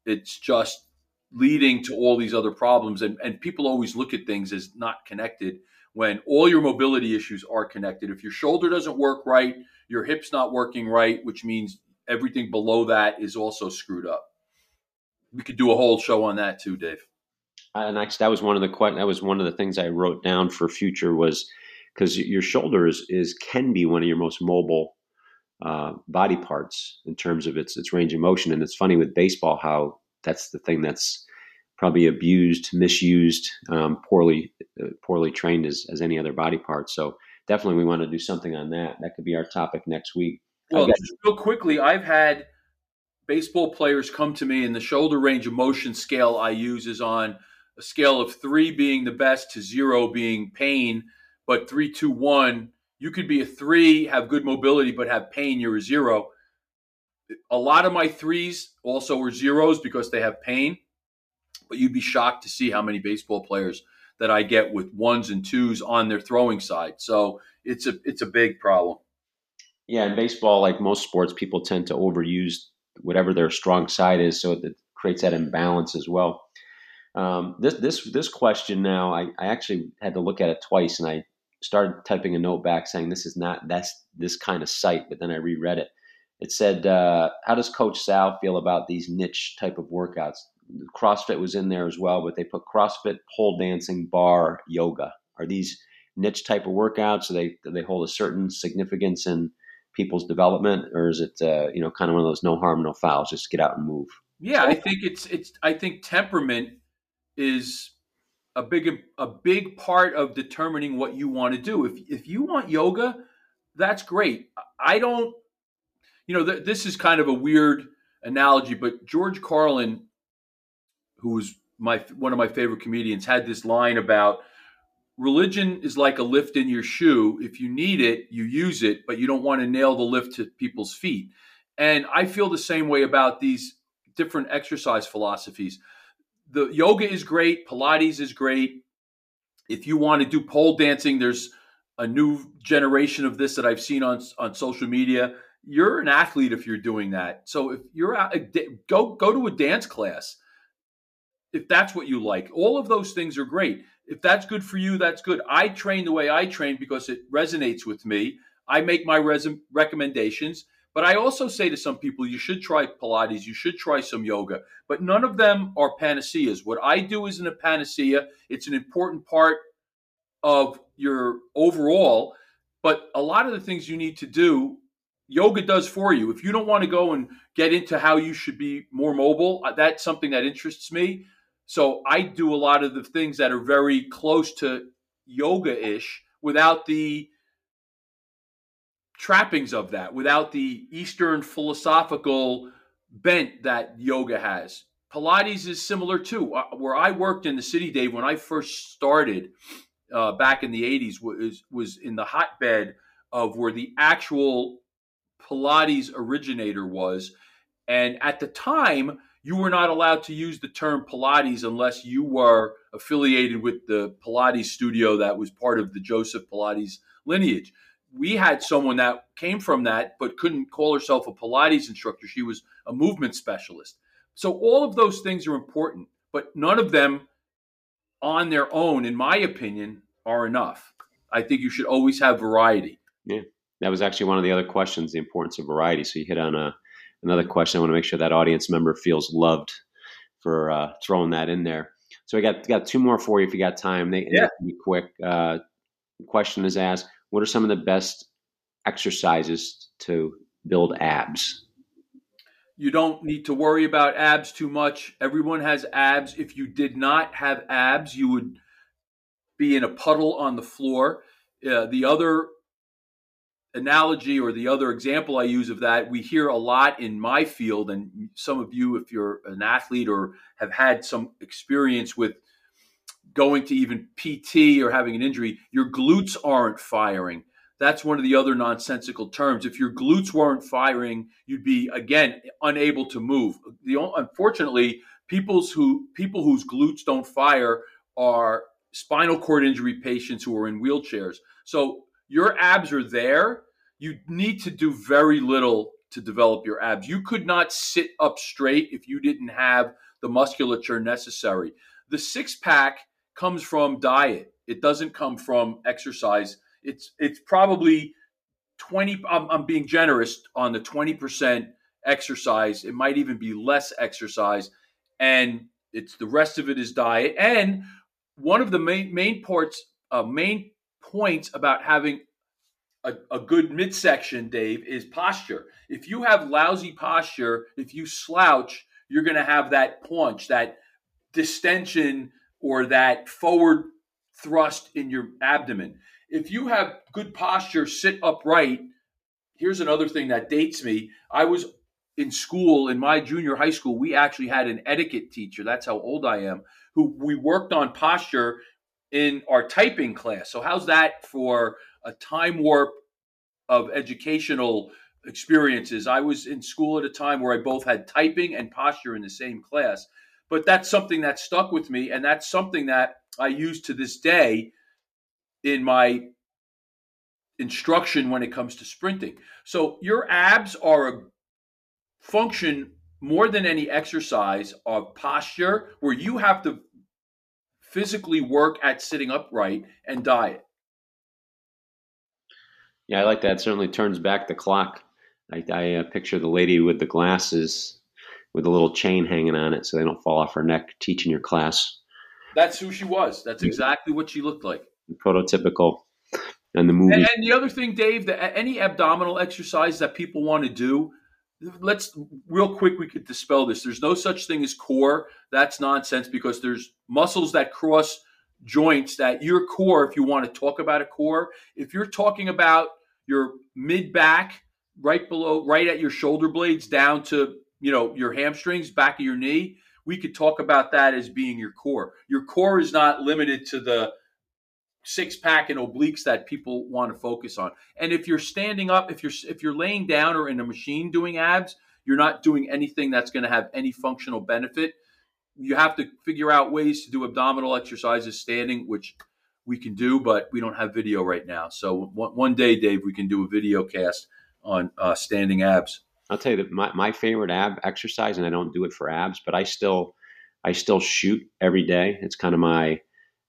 It's just leading to all these other problems, and and people always look at things as not connected when all your mobility issues are connected. If your shoulder doesn't work right, your hip's not working right, which means everything below that is also screwed up. We could do a whole show on that too, Dave. And actually, that was one of the that was one of the things I wrote down for future was because your shoulders is, can be one of your most mobile uh, body parts in terms of its its range of motion. And it's funny with baseball how that's the thing that's probably abused, misused, um, poorly uh, poorly trained as, as any other body part. So definitely, we want to do something on that. That could be our topic next week. Well, just real quickly, I've had baseball players come to me, and the shoulder range of motion scale I use is on a scale of three being the best to zero being pain but three, two, one, you could be a three, have good mobility, but have pain, you're a zero. A lot of my threes also were zeros because they have pain, but you'd be shocked to see how many baseball players that I get with ones and twos on their throwing side. So it's a it's a big problem. Yeah, in baseball, like most sports, people tend to overuse whatever their strong side is, so it creates that imbalance as well. Um, this this this question now, I, I actually had to look at it twice, and I started typing a note back saying this is not that's this kind of site, but then I reread it. It said, uh, "How does Coach Sal feel about these niche type of workouts?" CrossFit was in there as well, but they put CrossFit, pole dancing, barre, yoga. Are these niche type of workouts? Do they do they hold a certain significance in people's development, or is it uh, you know kind of one of those no harm, no fouls, just get out and move? Yeah, I think it's it's I think temperament is a big a big part of determining what you want to do. If if you want yoga, that's great. I don't, you know, th- this is kind of a weird analogy, but George Carlin, who was my one of my favorite comedians, had this line about religion is like a lift in your shoe. If you need it, you use it, but you don't want to nail the lift to people's feet. And I feel the same way about these different exercise philosophies the yoga is great, Pilates is great. If you want to do pole dancing, there's a new generation of this that I've seen on on social media. You're an athlete if you're doing that. So if you're out, go go to a dance class. If that's what you like, all of those things are great. If that's good for you, that's good. I train the way I train because it resonates with me. I make my res- recommendations. But I also say to some people, you should try Pilates, you should try some yoga, but none of them are panaceas. What I do isn't a panacea, it's an important part of your overall. But a lot of the things you need to do, yoga does for you. If you don't want to go and get into how you should be more mobile, uh, that's something that interests me. So I do a lot of the things that are very close to yoga ish without the trappings of that without the Eastern philosophical bent that yoga has. Pilates is similar too. Uh, where I worked in the city, Dave, when I first started uh, back in the 80s, was, was in the hotbed of where the actual Pilates originator was. And at the time, you were not allowed to use the term Pilates unless you were affiliated with the Pilates studio that was part of the Joseph Pilates lineage we had someone that came from that but couldn't call herself a Pilates instructor. She was a movement specialist. So all of those things are important, but none of them on their own, in my opinion, are enough. I think you should always have variety. Yeah. That was actually one of the other questions, the importance of variety. So you hit on a, another question. I want to make sure that audience member feels loved for uh, throwing that in there. So we got got two more for you if you got time. They, yeah. they be quick. Uh, question is asked what are some of the best exercises to build abs? You don't need to worry about abs too much. Everyone has abs. If you did not have abs, you would be in a puddle on the floor. Uh, the other analogy or the other example I use of that, we hear a lot in my field, and some of you, if you're an athlete or have had some experience with going to even PT or having an injury, your glutes aren't firing. That's one of the other nonsensical terms. If your glutes weren't firing, you'd be again unable to move. The unfortunately, people's who people whose glutes don't fire are spinal cord injury patients who are in wheelchairs. So your abs are there. You need to do very little to develop your abs. You could not sit up straight if you didn't have the musculature necessary. The six pack comes from diet. It doesn't come from exercise. It's it's probably 20 I'm, I'm being generous on the 20% exercise. It might even be less exercise and it's the rest of it is diet and one of the main main parts uh, main points about having a, a good midsection, Dave, is posture. If you have lousy posture, if you slouch, you're going to have that paunch, that distension, or that forward thrust in your abdomen. If you have good posture, sit upright. Here's another thing that dates me. I was in school, in my junior high school, we actually had an etiquette teacher. That's how old I am, who we worked on posture in our typing class. So how's that for a time warp of educational experiences? I was in school at a time where I both had typing and posture in the same class. But that's something that stuck with me and that's something that I use to this day in my instruction when it comes to sprinting. So your abs are a function more than any exercise of posture where you have to physically work at sitting upright and diet. Yeah, I like that. It certainly turns back the clock. I, I uh, picture the lady with the glasses with a little chain hanging on it so they don't fall off her neck teaching your class. That's who she was. That's exactly what she looked like. Prototypical. And the movie. And, and the other thing, Dave, that any abdominal exercise that people want to do, let's real quick we could dispel this there's no such thing as core that's nonsense because there's muscles that cross joints that your core if you want to talk about a core if you're talking about your mid back right below right at your shoulder blades down to you know your hamstrings back of your knee we could talk about that as being your core your core is not limited to the six pack and obliques that people want to focus on. And if you're standing up, if you're if you're laying down or in a machine doing abs, you're not doing anything that's going to have any functional benefit. You have to figure out ways to do abdominal exercises standing, which we can do, but we don't have video right now. So one, one day, Dave, we can do a video cast on uh, standing abs. I'll tell you that my, my favorite ab exercise, and I don't do it for abs, but I still I still shoot every day. It's kind of my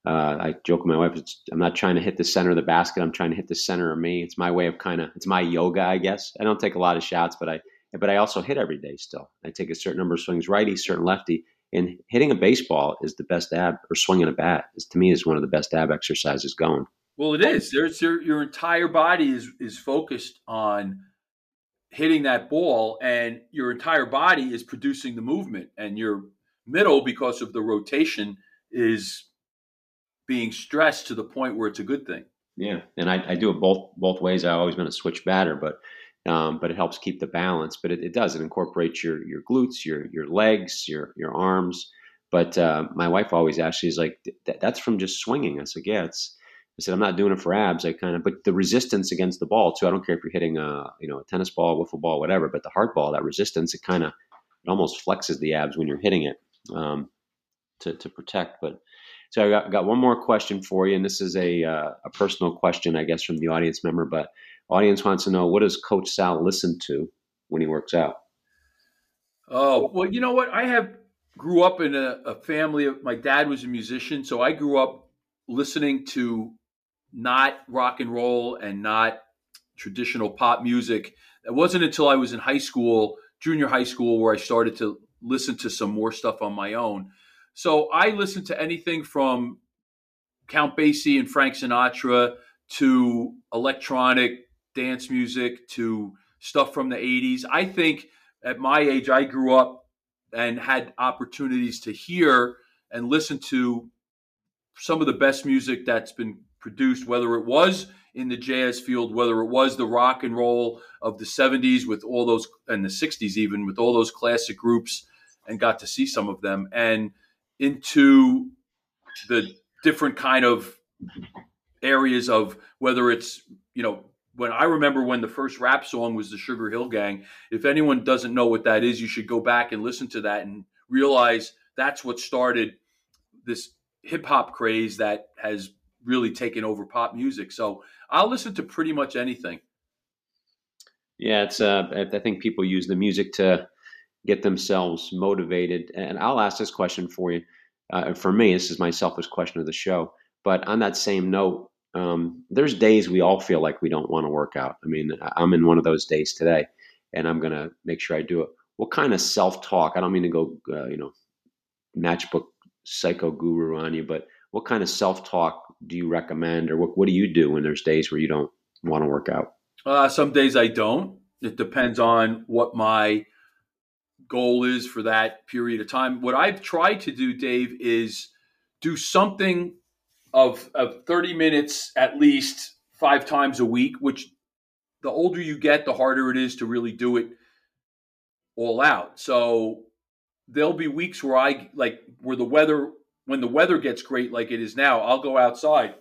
uh, I joke with my wife, I'm not trying to hit the center of the basket. I'm trying to hit the center of me. It's my way of kind of, it's my yoga, I guess. I don't take a lot of shots, but I, but I also hit every day still. I take a certain number of swings righty, certain lefty. And hitting a baseball is the best ab, or swinging a bat is to me is one of the best ab exercises going. Well, it is. There's your, your entire body is is focused on hitting that ball, and your entire body is producing the movement, and your middle, because of the rotation, is being stressed to the point where it's a good thing. Yeah, and I, I do it both both ways. I've always been a switch batter, but um, but it helps keep the balance. But it, it, does. It incorporates your your glutes, your your legs, your your arms. But uh, my wife always asks, she's like, "That's from just swinging." I said, "Yeah, it's." I said, "I'm not doing it for abs. I kind of, but the resistance against the ball too. I don't care if you're hitting a you know a tennis ball, wiffle ball, whatever. But the hard ball, that resistance, it kind of it almost flexes the abs when you're hitting it um, to to protect. But so I got, got one more question for you, and this is a uh, a personal question, I guess, from the audience member. But audience wants to know what does Coach Sal listen to when he works out? Oh well, you know what? I have grew up in a, a family of my dad was a musician, so I grew up listening to not rock and roll and not traditional pop music. It wasn't until I was in high school, junior high school, where I started to listen to some more stuff on my own. So I listened to anything from Count Basie and Frank Sinatra to electronic dance music to stuff from the 80s. I think at my age, I grew up and had opportunities to hear and listen to some of the best music that's been produced, whether it was in the jazz field, whether it was the rock and roll of the 70s with all those, and the 60s even, with all those classic groups, and got to see some of them, and into the different kind of areas of whether it's, you know, when I remember when the first rap song was the Sugarhill Gang. If anyone doesn't know what that is, you should go back and listen to that and realize that's what started this hip hop craze that has really taken over pop music. So I'll listen to pretty much anything. Yeah, it's. Uh, I think people use the music to get themselves motivated. And I'll ask this question for you. Uh, for me, this is my selfish question of the show. But on that same note, um, there's days we all feel like we don't want to work out. I mean, I'm in one of those days today, and I'm going to make sure I do it. What kind of self talk? I don't mean to go, uh, you know, matchbook psycho guru on you, but what kind of self talk do you recommend, or what, what do you do when there's days where you don't want to work out? Uh, some days I don't. It depends on what my goal is for that period of time. What I've tried to do, Dave, is do something of, of 30 minutes at least five times a week, which the older you get, the harder it is to really do it all out. So there'll be weeks where I like where the weather when the weather gets great like it is now, I'll go outside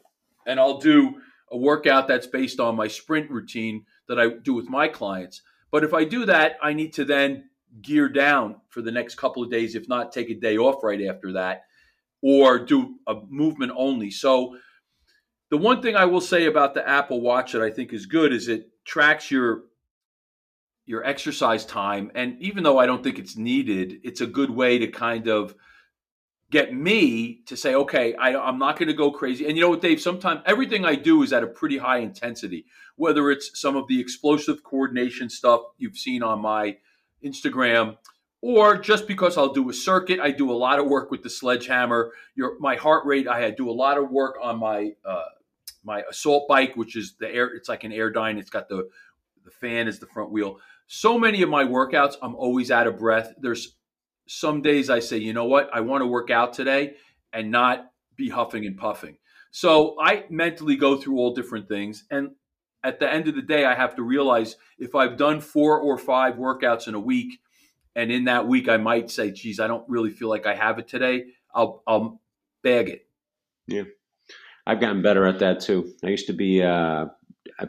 and I'll do a workout that's based on my sprint routine that I do with my clients. But if I do that, I need to then gear down for the next couple of days, if not take a day off right after that or do a movement only. So the one thing I will say about the Apple Watch that I think is good is it tracks your your exercise time and even though I don't think it's needed, it's a good way to kind of get me to say, okay, I, am not going to go crazy. And you know what, Dave? Sometimes everything I do is at a pretty high intensity, whether it's some of the explosive coordination stuff you've seen on my Instagram, or just because I'll do a circuit, I do a lot of work with the sledgehammer. Your my heart rate, I do a lot of work on my uh, my assault bike, which is the air. It's like an air Airdyne. It's got the the fan is the front wheel. So many of my workouts, I'm always out of breath. There's some days I say, you know what, I want to work out today and not be huffing and puffing. So I mentally go through all different things. And at the end of the day, I have to realize if I've done four or five workouts in a week, and in that week I might say, "Geez, I don't really feel like I have it today." I'll I'll bag it. Yeah, I've gotten better at that too. I used to be uh, I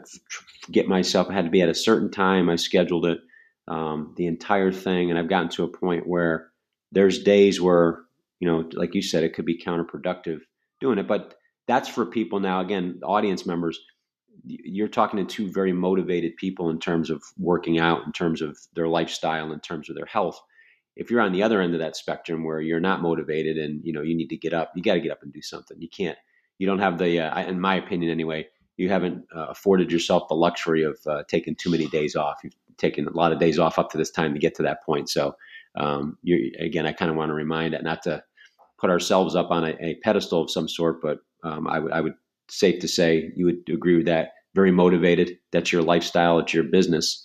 get myself. I had to be at a certain time. I scheduled it um, the entire thing, and I've gotten to a point where there's days where you know, like you said, it could be counterproductive doing it. But that's for people now. Again, audience members you're talking to two very motivated people in terms of working out, in terms of their lifestyle, in terms of their health. If you're on the other end of that spectrum where you're not motivated and you know you need to get up, you got to get up and do something. You can't. You don't have the, uh, in my opinion anyway, you haven't uh, afforded yourself the luxury of uh, taking too many days off. You've taken a lot of days off up to this time to get to that point. So, um, again, I kind of want to remind that not to put ourselves up on a, a pedestal of some sort, but um, I would I would safe to say you would agree with that. Very motivated. That's your lifestyle. It's your business,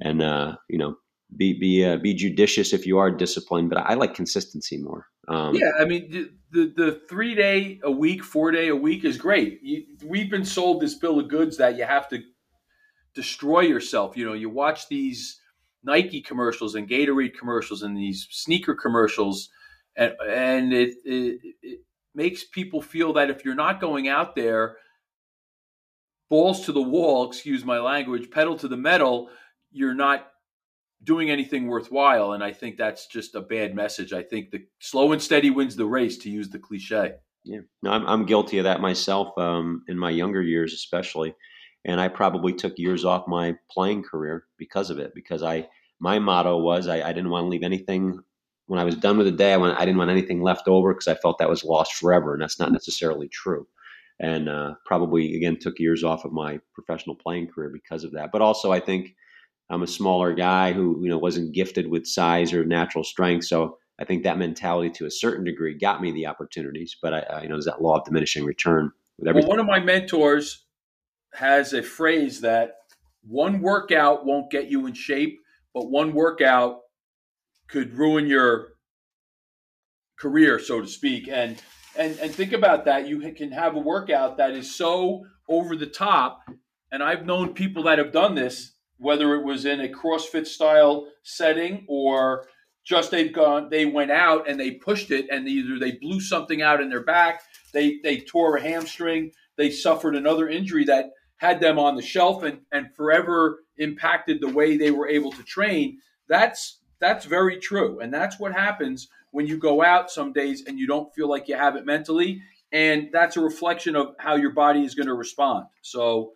and uh, you know, be be uh, be judicious if you are disciplined. But I like consistency more. Um, yeah, I mean, the the three day a week, four day a week is great. You, we've been sold this bill of goods that you have to destroy yourself. You know, you watch these Nike commercials and Gatorade commercials and these sneaker commercials, and and it, it, it makes people feel that if you're not going out there, balls to the wall, excuse my language, pedal to the metal, you're not doing anything worthwhile. And I think that's just a bad message. I think the slow and steady wins the race, to use the cliche. Yeah, no, I'm, I'm guilty of that myself um, in my younger years, especially. And I probably took years off my playing career because of it. Because I, my motto was I, I didn't want to leave anything when I was done with the day, I, went, I didn't want anything left over because I felt that was lost forever, and that's not necessarily true. And uh, probably again took years off of my professional playing career because of that. But also, I think I'm a smaller guy who you know wasn't gifted with size or natural strength, so I think that mentality to a certain degree got me the opportunities. But I, I you know, there's that law of diminishing return with everything. Well, one of my mentors has a phrase that one workout won't get you in shape, but one workout could ruin your career, so to speak. And and and think about that. You can have a workout that is so over the top, and I've known people that have done this, whether it was in a CrossFit style setting or just they've gone, they went out and they pushed it, and either they blew something out in their back, they they tore a hamstring, they suffered another injury that had them on the shelf and and forever impacted the way they were able to train. That's that's very true, and that's what happens when you go out some days and you don't feel like you have it mentally, and that's a reflection of how your body is going to respond. So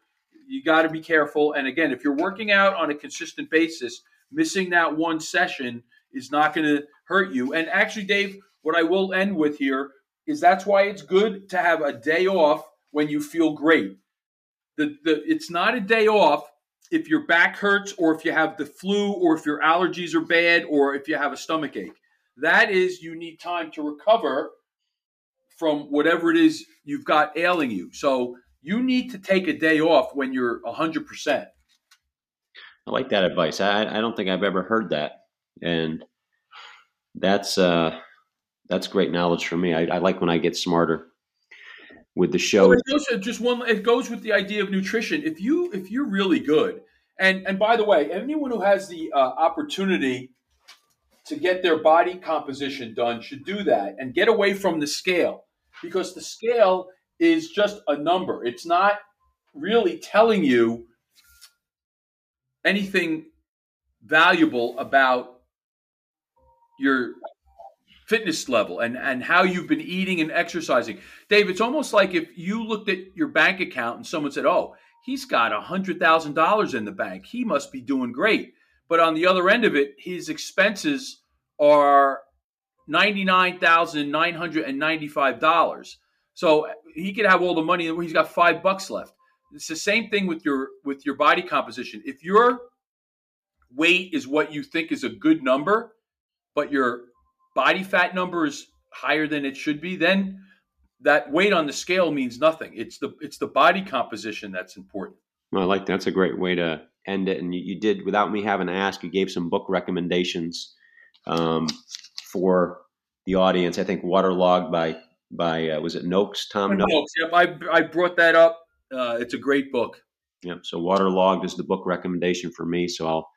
you got to be careful. And again, if you're working out on a consistent basis, missing that one session is not going to hurt you. And actually, Dave, what I will end with here is that's why it's good to have a day off when you feel great. The, the, it's not a day off if your back hurts or if you have the flu or if your allergies are bad or if you have a stomach ache. That is, you need time to recover from whatever it is you've got ailing you. So you need to take a day off when you're 100%. I like that advice. I, I don't think I've ever heard that. And that's uh, that's great knowledge for me. I, I like when I get smarter with the show. Well, it goes just one. It goes with the idea of nutrition. If you if you're really good, and and by the way, anyone who has the uh, opportunity to get their body composition done should do that and get away from the scale because the scale is just a number. It's not really telling you anything valuable about your fitness level and, and how you've been eating and exercising. Dave, it's almost like if you looked at your bank account and someone said, Oh, he's got a $100,000 in the bank. He must be doing great. But on the other end of it, his expenses are $99,995. So he could have all the money and he's got five bucks left. It's the same thing with your with your body composition. If your weight is what you think is a good number, but your body fat number is higher than it should be, then that weight on the scale means nothing. It's the it's the body composition that's important. Well, I like that. that's a great way to end it. And you, you did without me having to ask. You gave some book recommendations um, for the audience. I think "Waterlogged" by by uh, was it Noakes? Tom Noakes. Noakes. Yep, I I brought that up. Uh, it's a great book. Yep. So "Waterlogged" is the book recommendation for me. So I'll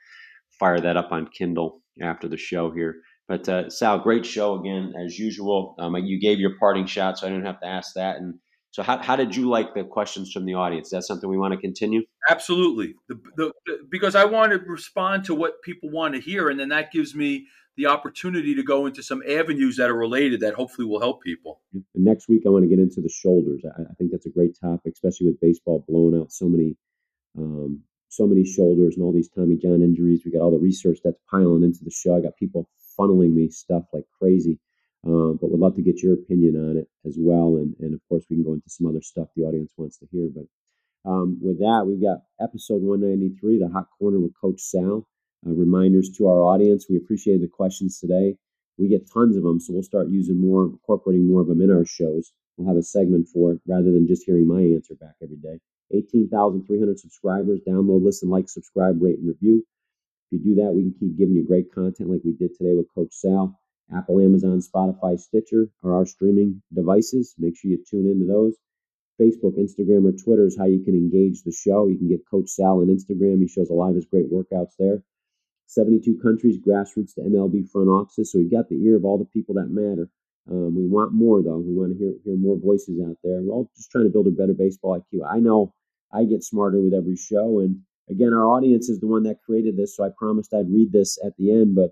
fire that up on Kindle after the show here. But uh, Sal, great show again as usual. Um, you gave your parting shot, so I didn't have to ask that. And so, how, how did you like the questions from the audience? Is that something we want to continue? Absolutely, the, the, the, because I want to respond to what people want to hear, and then that gives me the opportunity to go into some avenues that are related that hopefully will help people. And next week, I want to get into the shoulders. I, I think that's a great topic, especially with baseball blowing out so many, um, so many shoulders and all these Tommy John injuries. We got all the research that's piling into the show. I got people funneling me stuff like crazy. Um, but would love to get your opinion on it as well. And, and of course, we can go into some other stuff the audience wants to hear. But um, with that, we've got episode 193, The Hot Corner with Coach Sal. Uh, reminders to our audience. We appreciate the questions today. We get tons of them, so we'll start using more, incorporating more of them in our shows. We'll have a segment for it rather than just hearing my answer back every day. 18,300 subscribers. Download, listen, like, subscribe, rate, and review. If you do that, we can keep giving you great content like we did today with Coach Sal. Apple, Amazon, Spotify, Stitcher are our streaming devices. Make sure you tune into those. Facebook, Instagram, or Twitter is how you can engage the show. You can get Coach Sal on Instagram. He shows a lot of his great workouts there. 72 countries, grassroots to MLB front offices. So we've got the ear of all the people that matter. Um, we want more, though. We want to hear, hear more voices out there. We're all just trying to build a better baseball IQ. I know I get smarter with every show, and again, our audience is the one that created this, so I promised I'd read this at the end, but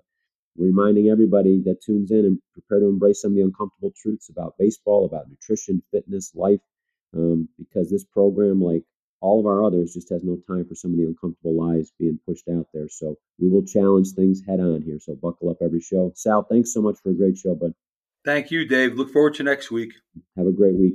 reminding everybody that tunes in and prepare to embrace some of the uncomfortable truths about baseball, about nutrition, fitness, life, um, because this program, like all of our others, just has no time for some of the uncomfortable lies being pushed out there. So we will challenge things head on here. So buckle up every show. Sal, thanks so much for a great show, bud. Thank you, Dave. Look forward to next week. Have a great week.